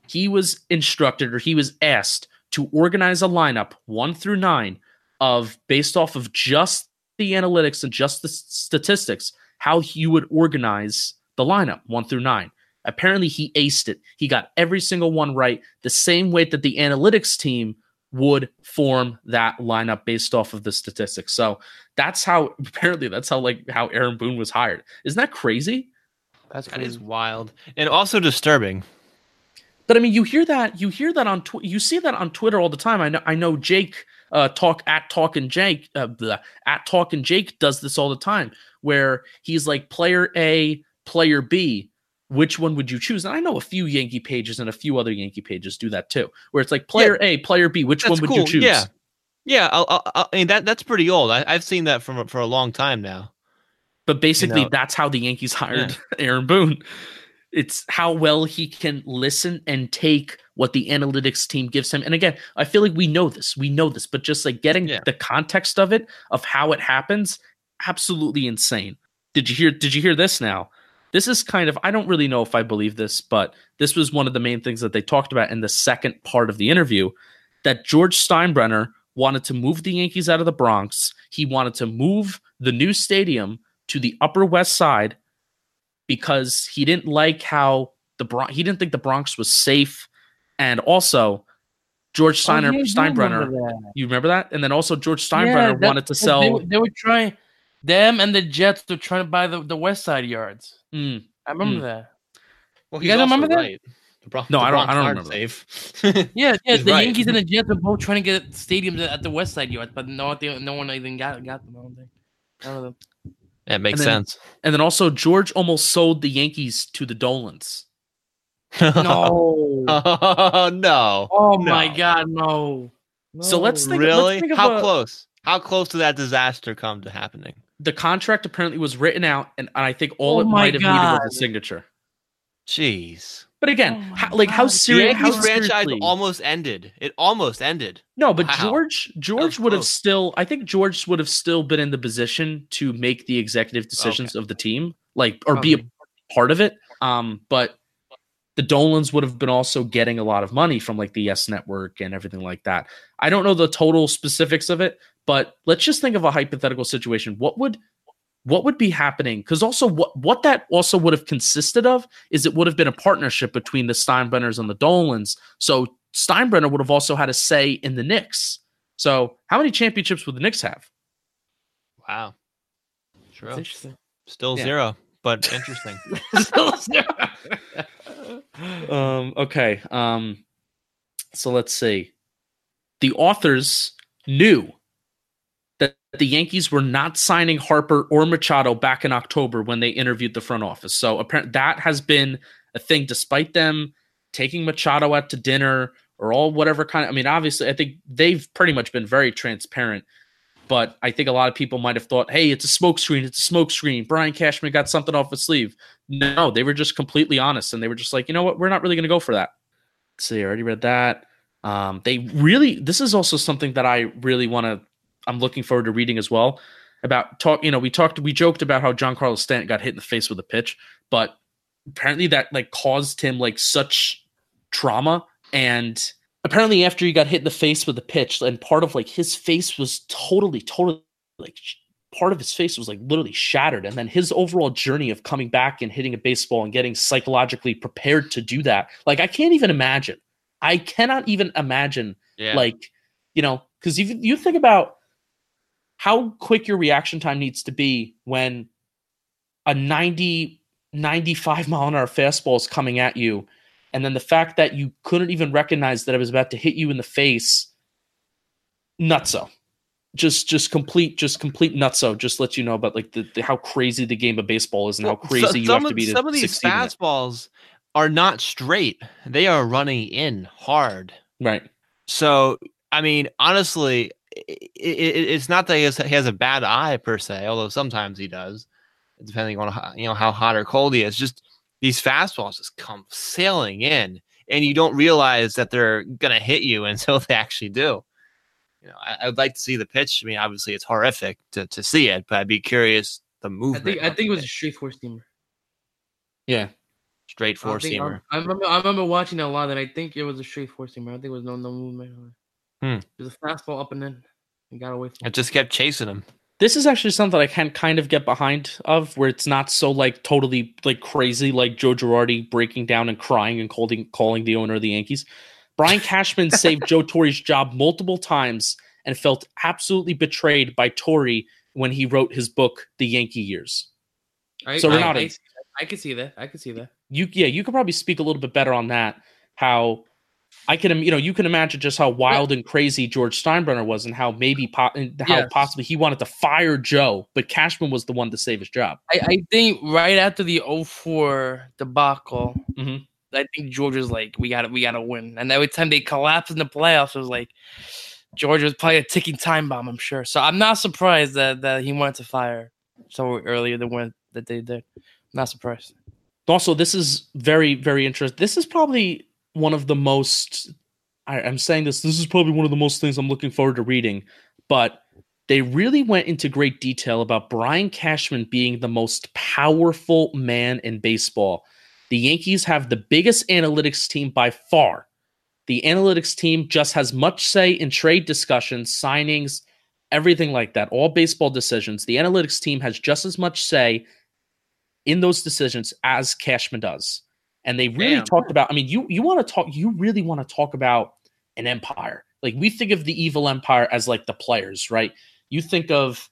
He was instructed or he was asked to organize a lineup one through nine of based off of just the analytics and just the statistics, how you would organize the lineup one through nine. Apparently, he aced it. He got every single one right, the same way that the analytics team would form that lineup based off of the statistics. So that's how *laughs* apparently that's how like how Aaron Boone was hired. Isn't that crazy? That's That is crazy. wild and also disturbing. But I mean, you hear that you hear that on tw- you see that on Twitter all the time. I know I know Jake uh, talk at talking Jake uh, blah, at talking Jake does this all the time, where he's like player A, player B. Which one would you choose? And I know a few Yankee pages and a few other Yankee pages do that too, where it's like player A, player B. Which one would cool, you choose? yeah. Yeah, I'll, I'll, I'll- I mean that that's pretty old. I, I've seen that from for a long time now. But basically, know- that's how the Yankees hired *laughs* Aaron Boone. It's how well he can listen and take what the analytics team gives him. And again, I feel like we know this. We know this, but just like getting Yeah. the context of it, of how it happens, absolutely insane. Did you hear did you hear this now? This is kind of I don't really know if I believe this, but this was one of the main things that they talked about in the second part of the interview that George Steinbrenner wanted to move the Yankees out of the Bronx. He wanted to move the new stadium to the Upper West Side because he didn't like how the Bronx. He didn't think the Bronx was safe, and also George oh, Steiner Oh, yeah, Steinbrenner. remember. You remember that? And then also George Yeah, Steinbrenner that- wanted to sell. were- they were trying, them and the Jets were trying to buy the, the West Side yards. Mm, I remember Mm. that. Well, You guys remember that? right. The Bron- No, the I don't- I don't remember safe. *laughs* Yeah, yeah. He's the right. Yankees and the Jets are both trying to get stadiums at the West Side yards, but no, they, no one even got got them. I don't think. None of them. that makes And then- sense. and then also George almost sold the Yankees to the Dolans. *laughs* *laughs* No. oh no. oh my God, no. So let's think- really? think How a- close? How close did that disaster come to happening? The contract apparently was written out, and I think all Oh it might have needed was a signature. Jeez. But again, Oh how, like how God. The serious? How Yankees franchise almost ended. It almost ended. No, but Wow. George George was would have still I think George would have still been in the position to make the executive decisions of the team, like or be a part of it. Um, but the Dolans would have been also getting a lot of money from like the Yes Network and everything like that. I don't know the total specifics of it, but let's just think of a hypothetical situation. What would what would be happening? Because also what what that also would have consisted of is it would have been a partnership between the Steinbrenners and the Dolans. So Steinbrenner would have also had a say in the Knicks. So how many championships would the Knicks have? Wow. It's True. interesting. Still Yeah. zero, but interesting. *laughs* Still *laughs* um, okay. Um, so let's see. The authors knew that the Yankees were not signing Harper or Machado back in October when they interviewed the front office. So apparently that has been a thing, despite them taking Machado out to dinner or all whatever kind of. I mean, obviously, I think they've pretty much been very transparent. But I think a lot of people might have thought, "Hey, it's a smokescreen. It's a smokescreen." Brian Cashman got something off his sleeve. No, they were just completely honest, and they were just like, "You know what? We're not really going to go for that." See, I already read that. Um, they really. This is also something that I really want to. I'm looking forward to reading as well about talk. You know, we talked, we joked about how Giancarlo Stanton got hit in the face with a pitch, but apparently that like caused him like such trauma and apparently after he got hit in the face with a pitch and part of like his face was totally totally like part of his face was like literally shattered and then his overall journey of coming back and hitting a baseball and getting psychologically prepared to do that like i can't even imagine i cannot even imagine Yeah. like you know because if you think about how quick your reaction time needs to be when a 90 95 mile an hour fastball is coming at you. And then the fact that you couldn't even recognize that it was about to hit you in the face nutso. Just just complete just complete nutso. Just let you know about like the, the how crazy the game of baseball is and how crazy so- you have to be to some of these fastballs are not straight. They are running in hard. right. So, I mean, honestly, it, it, it's not that he has, he has a bad eye per se, although sometimes he does, depending on how, you know how hot or cold he is. Just these fastballs just come sailing in, and you don't realize that they're gonna hit you *laughs* until they actually do. You know, I, I would like to see the pitch. I mean, obviously, it's horrific to, to see it, but I'd be curious the I movement. think I think it was a straight four seamer. yeah straight four think- seamer. I, I remember I remember watching it a lot, and I think it was a straight four seamer. I think it was no no movement. On it. Hmm. It was a fastball up and in, and got away from. It I just kept chasing him. this is actually something I can kind of get behind of where it's not so like totally like crazy like Joe Girardi breaking down and crying and calling calling the owner of the Yankees. Brian Cashman *laughs* saved Joe Torre's job multiple times and felt absolutely betrayed by Torre when he wrote his book The Yankee Years. I, So I, Renato- I, I can see that. I can see that. You yeah, you could probably speak a little bit better on that. How I can you know you can imagine just how wild and crazy George Steinbrenner was and how maybe po- and how Yes. possibly he wanted to fire Joe, but Cashman was the one to save his job. I, I think right after the 04 debacle, Mhm. I think George was like, "We got to We got to win." And every time they collapsed in the playoffs, it was like George was probably a ticking time bomb. I'm sure. So I'm not surprised that that he wanted to fire so earlier than when that they did. not surprised. Also, this is very, very interesting. This is probably one of the most. I, I'm saying this. This is probably one of the most things I'm looking forward to reading. But they really went into great detail about Brian Cashman being the most powerful man in baseball. The Yankees have the biggest analytics team by far. The analytics team just has much say in trade discussions, signings, everything like that, all baseball decisions. The analytics team has just as much say in those decisions as Cashman does. And they really Damn. talked about, I mean, you you want to talk, you really want to talk about an empire. Like we think of the evil empire as like the players, right? You think of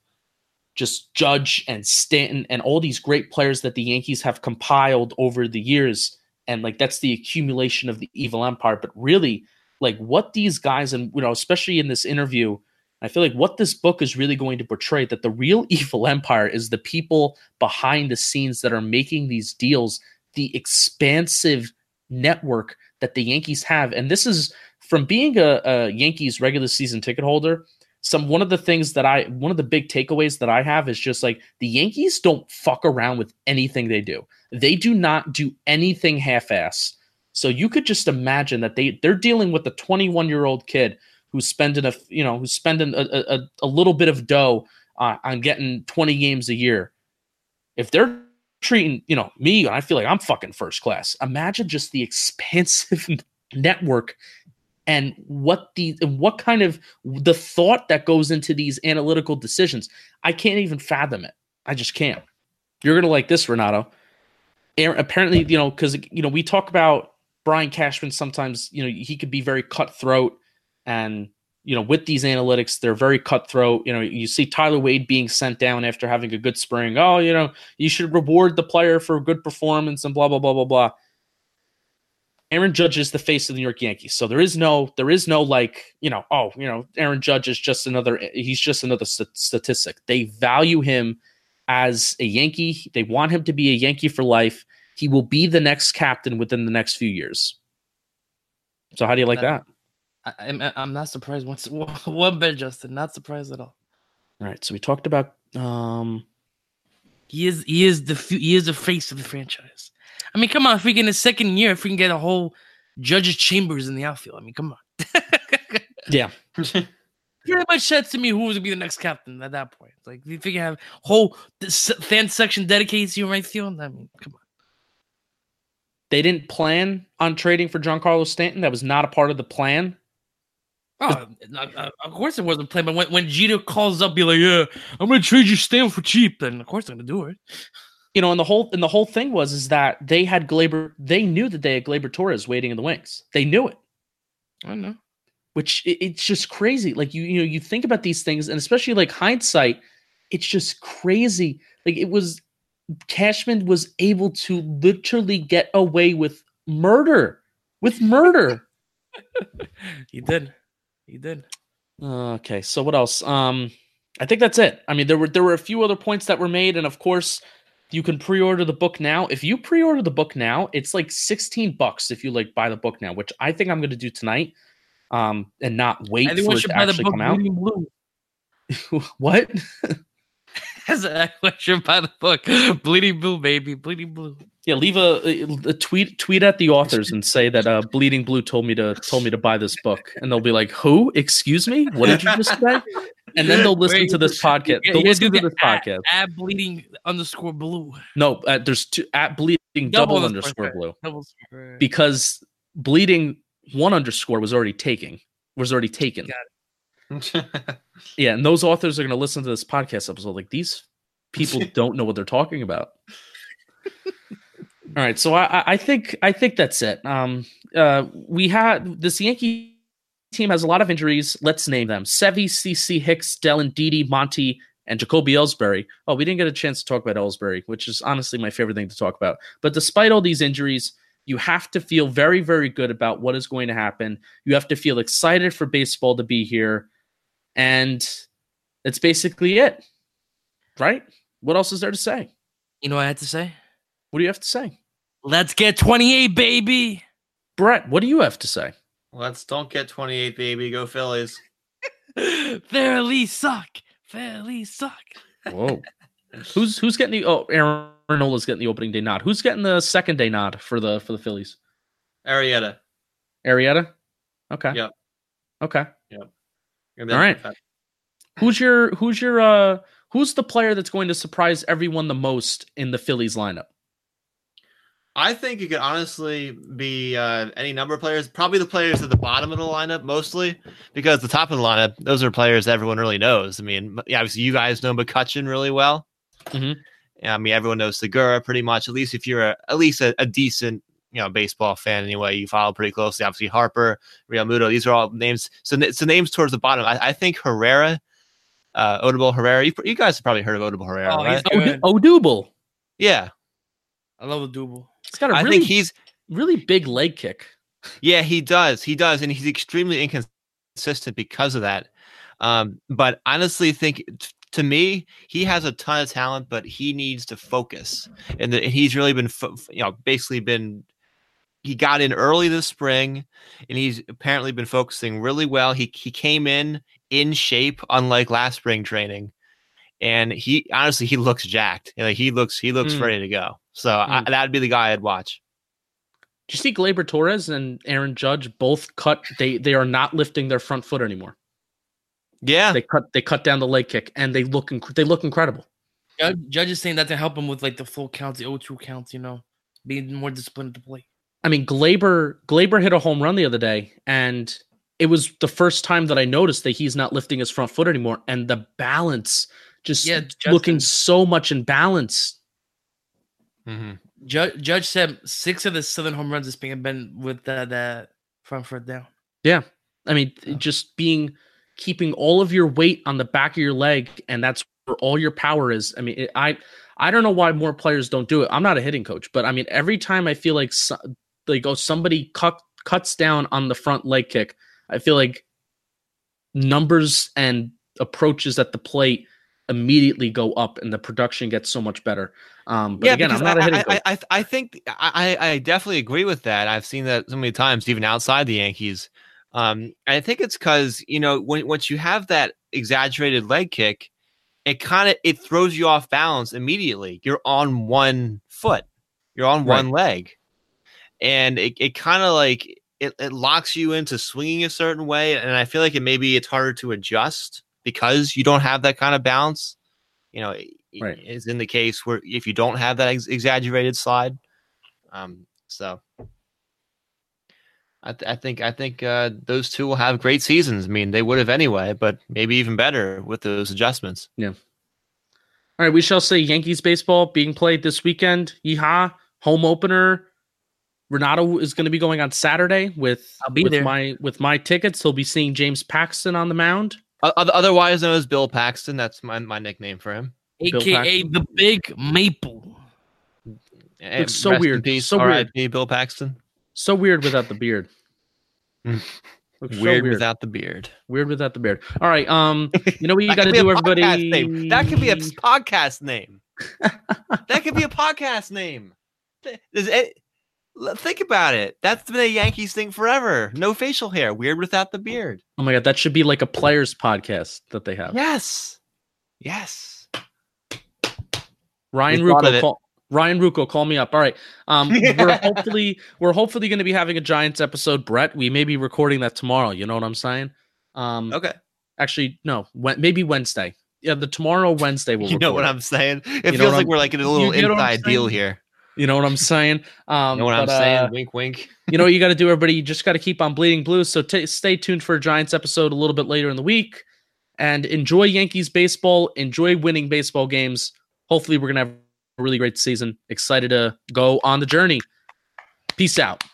just Judge and Stanton and all these great players that the Yankees have compiled over the years. And like that's the accumulation of the evil empire. But really, like what these guys, and you know, especially in this interview, I feel like what this book is really going to portray that the real *laughs* evil empire is the people behind the scenes that are making these deals, the expansive network that the Yankees have. And this is from being a, a Yankees regular season ticket holder. Some one of the things that I one of the big takeaways that I have is just like the Yankees don't fuck around with anything they do. They do not do anything half-ass. So you could just imagine that they they're dealing with a 21 year old kid who's spending a you know who's spending a, a, a little bit of dough uh, on getting 20 games a year. If they're treating you know me, and I feel like I'm fucking first class. Imagine just the expansive *laughs* network and what the and what kind of the thought that goes into these analytical decisions. I can't even fathom it. I just can't. You're gonna like this, Renato. Apparently, you know, because you know we talk about Brian Cashman. Sometimes, you know, he could be very cutthroat, and you know, with these analytics, they're very cutthroat. You know, you see Tyler Wade being sent down after having a good spring. Oh, you know, you should reward the player for a good performance and blah blah blah blah blah. Aaron Judge is the face of the New York Yankees. So there is no, there is no like, you know, oh, you know, Aaron Judge is just another, he's just another st- statistic. They value him as a Yankee. They want him to be a Yankee for life. he will be the next captain within the next few years. So how do you like that? I, I'm, I'm not surprised. Once *laughs* one bit, Justin. Not surprised at all. All right, so we talked about um He is he is the he is the face of the franchise. I mean, come on. If we get in the second year, if we can get a whole judges chambers in the outfield, I mean, come on. *laughs* yeah. Pretty much said to me who was gonna be the next captain at that point. Like, if you can have whole fan section dedicated to you right field, I mean, come on. They didn't plan on trading for Giancarlo Stanton. That was not a part of the plan. Oh, of course it wasn't planned. But when when Jeter calls up, be like, "Yeah, I'm gonna trade you Stan for cheap," then of course I'm gonna do it. You know, and the whole and the whole thing was is that they had Gleyber. They knew that they had Gleyber Torres waiting in the wings. They knew it. I don't know. which it- it's just crazy. Like you, you know, you think about these things, and especially like hindsight, it's just crazy. Like it was, Cashman was able to literally get away with murder, with murder. *laughs* He did. He did. okay, so what else? Um, I think that's it. I mean, there were there were a few other points that were made, and of course, you can pre-order the book now. If you pre-order the book now, it's like sixteen bucks if you like buy the book now, which I think I'm going to do tonight. Um, and not wait for it should to buy the actually book come out. Blue. *laughs* what? *laughs* *laughs* Everyone should by the book Bleeding Blue, baby. Bleeding Blue. Yeah, leave a, a tweet tweet at the authors and say that uh, Bleeding Blue told me to told me to buy this book, and they'll be like, "Who? Excuse me? What did you just say?" And then they'll listen Wait, to this podcast. They'll listen to this at- podcast. At bleeding underscore blue. No, uh, there's two at Bleeding double, Double underscore blue Double because Bleeding one underscore was already taking was already taken. *laughs* Yeah, and those authors are going to listen to this podcast episode like these people *laughs* don't know what they're talking about. All right, so I, I- think I think that's it. Um, uh, we had this Yankee team has a lot of injuries. Let's name them: Sevy, CC, Hicks, Dellin, Didi, Monty, and Jacoby Ellsbury. Oh, we didn't get a chance to talk about Ellsbury, which is honestly my favorite thing to talk about. But despite all these injuries, you have to feel very, very good about what is going to happen. You have to feel excited for baseball to be here, and that's basically it, right? What else is there to say? You know what I had to say? What do you have to say? Let's get 28, baby. Brett, what do you have to say? Let's don't get 28, baby. Go Phillies. *laughs* Fairly suck. Fairly suck. Whoa. *laughs* who's who's getting the oh Aaron Nola's getting the opening day nod. Who's getting the second day nod for the for the Phillies? Arrieta. Arrieta? Okay. Yep. Okay. All right. Who's your who's your uh who's the player that's going to surprise everyone the most in the Phillies lineup? I think it could honestly be uh, any number of players. Probably the players at the bottom of the lineup mostly, because the top of the lineup, those are players everyone really knows. I mean, yeah, obviously you guys know McCutcheon really well. Mhm. Yeah, I mean, everyone knows Segura pretty much. At least if you're a, at least a, a decent, you know, baseball fan anyway, you follow pretty closely. Obviously Harper, Realmuto, these are all names. So n- so names towards the bottom. I, I think Herrera, uh, Odubel Herrera. You, you guys have probably heard of Odubel Herrera, Oh, right? he's good. Od- Odubel. Yeah, I love the double. He's got a really think he's really big leg kick. Yeah, he does. He does, and he's extremely inconsistent because of that. Um, but honestly, think t- to me, he has a ton of talent, but he needs to focus, and, the, and he's really been, fo- you know, basically been. He got in early this spring, and he's apparently been focusing really well. He he came in in shape, unlike last spring training, and he honestly he looks jacked. Like he looks he looks Mm. ready to go. So I, Mm. that'd be the guy I'd watch. Do you see Gleyber Torres and Aaron Judge both cut? They they are not lifting their front foot anymore. Yeah, They cut they cut down the leg kick and they look inc- they look incredible. Judge, Judge is saying that to help him with like the full counts, the 0-2 counts, you know, being more disciplined at the plate. I mean, Gleyber Gleyber hit a home run the other day, and it was the first time that I noticed that he's not lifting his front foot anymore, and the balance just Yeah, looking so much in balance. Mhm. Judge, Judge said six of the seven home runs this spring have been with that that front foot down. Yeah, I mean, Yeah. just being keeping all of your weight on the back of your leg, and that's where all your power is. I mean, it, I I don't know why more players don't do it. I'm not a hitting coach, but I mean, every time I feel like so, like oh somebody cut cuts down on the front leg kick, I feel like numbers and approaches at the plate immediately go up and the production gets so much better. Um, but again, I'm not a I, hitting I. I, I, think I, I definitely agree with that. I've seen that so many times, even outside the Yankees. Um, I think it's because you know when once you have that exaggerated leg kick, it kind of it throws you off balance immediately. You're on one foot, you're on one leg, and it, it kind of like it, it locks you into swinging a certain way. And I feel like it maybe it's harder to adjust because you don't have that kind of bounce You know, Right. is in the case where if you don't have that ex- exaggerated slide. Um, so I, th- I think I think uh, those two will have great seasons. I mean, they would have anyway, but maybe even better with those adjustments. Yeah. All right, we shall say Yankees baseball being played this weekend. Yeehaw! Home opener. Renato is going to be going on Saturday with I'll be with there. my with my tickets. He'll be seeing James Paxton on the mound. O- otherwise known as Bill Paxton. That's my, my nickname for him. Bill AKA the Big Maple. And Looks so weird, Peace, so weird. R.I.P. Bill Paxton. So weird without the beard. *laughs* Looks so Weird, weird without the beard. weird without the beard. All right, um, you know what you got to do, everybody. name. That could be a *laughs* podcast name. that could be a podcast name. *laughs* Th- Does it, l- think about it. That's been a Yankees thing forever. No facial hair. Weird without the beard. Oh my god, that should be like a players podcast that they have. Yes. Yes. Ryan We thought of Ruocco, call, Ryan Ruocco, call me up. All right. Um, *laughs* we're hopefully we're hopefully going to be having a Giants episode, Brett. We may be recording that tomorrow. You know what I'm saying? Um, Okay. actually, no, Wed- maybe Wednesday. Yeah, the tomorrow Wednesday we'll. *laughs* You know what. I'm saying? It You feels like I'm- we're like in a little you know what I'm inside deal here. You know what I'm saying? Um, You know what I'm but, saying? uh, wink, wink. *laughs* you know what you got to do, everybody. You just got to keep on bleeding blue. So t- stay tuned for a Giants episode a little bit later in the week, and enjoy Yankees baseball. Enjoy winning baseball games. Hopefully, we're gonna have a really great season. Excited to go on the journey. Peace out.